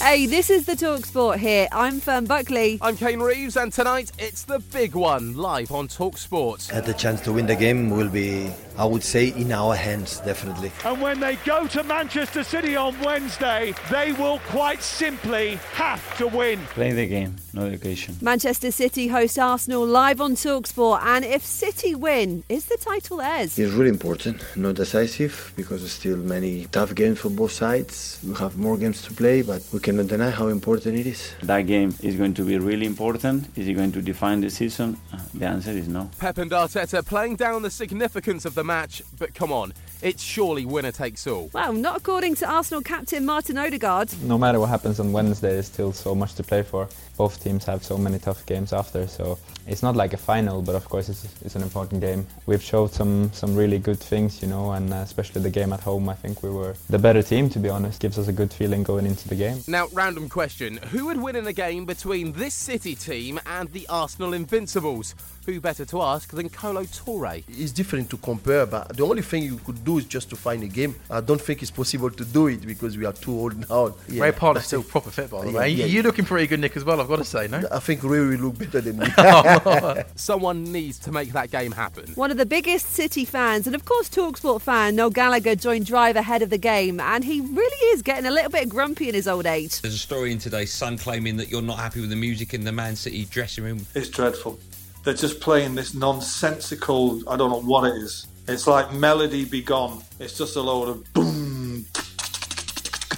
Hey, this is the Talk Sport here. I'm Fern Buckley. I'm Kane Reeves, and tonight it's the big one live on Talk Sport. Had the chance to win the game will be, I would say, in our hands, definitely. And when they go to Manchester City on Wednesday, they will quite simply have to win. Play the game, no education. Manchester City host Arsenal live on Talk Sport, and if City win, is the title theirs? It's really important, not decisive, because there's still many tough games for both sides. We have more games to play, but we cannot deny how important it is. That game is going to be really important. Is it going to define the season? Uh, the answer is no. Pep and Arteta playing down the significance of the match, but come on, it's surely winner takes all. Well, not according to Arsenal captain Martin Odegaard. No matter what happens on Wednesday, there's still so much to play for. Both teams have so many tough games after, so it's not like a final, but of course it's, it's an important game. We've showed some some really good things, you know, and uh, especially the game at home. I think we were the better team, to be honest. Gives us a good feeling going into the game. Now, random question: Who would win in a game between this City team and the Arsenal Invincibles? Who better to ask than Kolo Toure? It's different to compare, but the only thing you could do is just to find a game. I don't think it's possible to do it because we are too old now. Yeah, Ray Parlour's still proper fit, by the Yeah, way. yeah. You're looking pretty good, Nick, as well. I've got to say, no. I think Ray will look better than me. Someone needs to make that game happen. One of the biggest City fans, and of course Talksport fan, Noel Gallagher joined Drive ahead of the game, and he really is getting a little bit grumpy in his old age. There's a story in today's Sun claiming that you're not happy with the music in the Man City dressing room. It's dreadful. They're just playing this nonsensical, I don't know what it is. It's like Melody Be Gone. It's just a load of boom,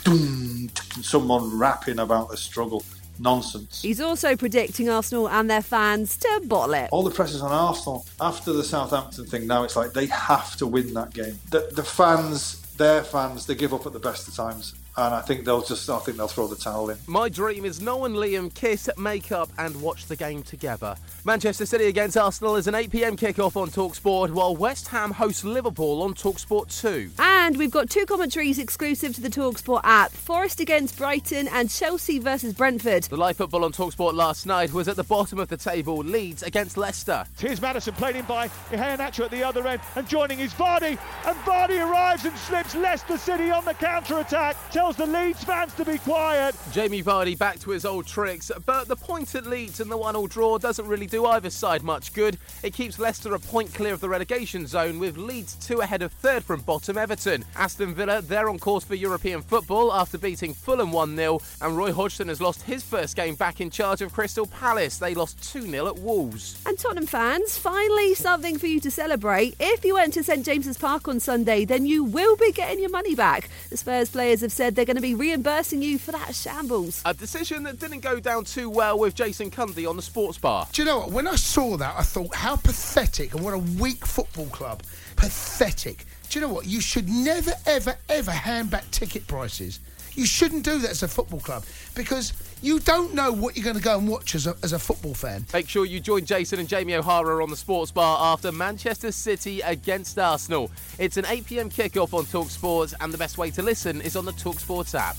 boom, someone rapping about the struggle. Nonsense. He's also predicting Arsenal and their fans to bottle it. All the pressure's on Arsenal. After the Southampton thing, now it's like they have to win that game. The, the fans, their fans, they give up at the best of times. And I think they'll just, I think they'll throw the towel in. My dream is Noel and Liam kiss, make up, and watch the game together. Manchester City against Arsenal is an 8 pm kickoff on Talksport, while West Ham hosts Liverpool on Talksport 2. And we've got two commentaries exclusive to the Talksport app Forest against Brighton and Chelsea versus Brentford. The live football on Talksport last night was at the bottom of the table, Leeds against Leicester. Here's Madison played in by Iheanacho at the other end, and joining is Vardy. And Vardy arrives and slips Leicester City on the counter attack. Tells the Leeds fans to be quiet. Jamie Vardy back to his old tricks, but the point at Leeds and the one-all draw doesn't really do either side much good. It keeps Leicester a point clear of the relegation zone, with Leeds two ahead of third from bottom Everton. Aston Villa, they're on course for European football after beating Fulham 1-0, and Roy Hodgson has lost his first game back in charge of Crystal Palace. They lost 2-0 at Wolves. And Tottenham fans, finally something for you to celebrate. If you went to St James's Park on Sunday, then you will be getting your money back. The Spurs players have said they're going to be reimbursing you for that shambles. A decision that didn't go down too well with Jason Cundy on the sports bar. Do you know what? When I saw that, I thought, how pathetic and what a weak football club. Pathetic. Do you know what? You should never, ever, ever hand back ticket prices. You shouldn't do that as a football club because you don't know what you're going to go and watch as a, as a football fan. Make sure you join Jason and Jamie O'Hara on the sports bar after Manchester City against Arsenal. It's an 8 pm kickoff on Talk Sports, and the best way to listen is on the Talk Sports app.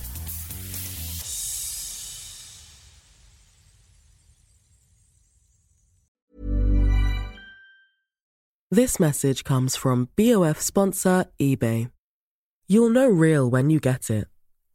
This message comes from BOF sponsor eBay. You'll know real when you get it.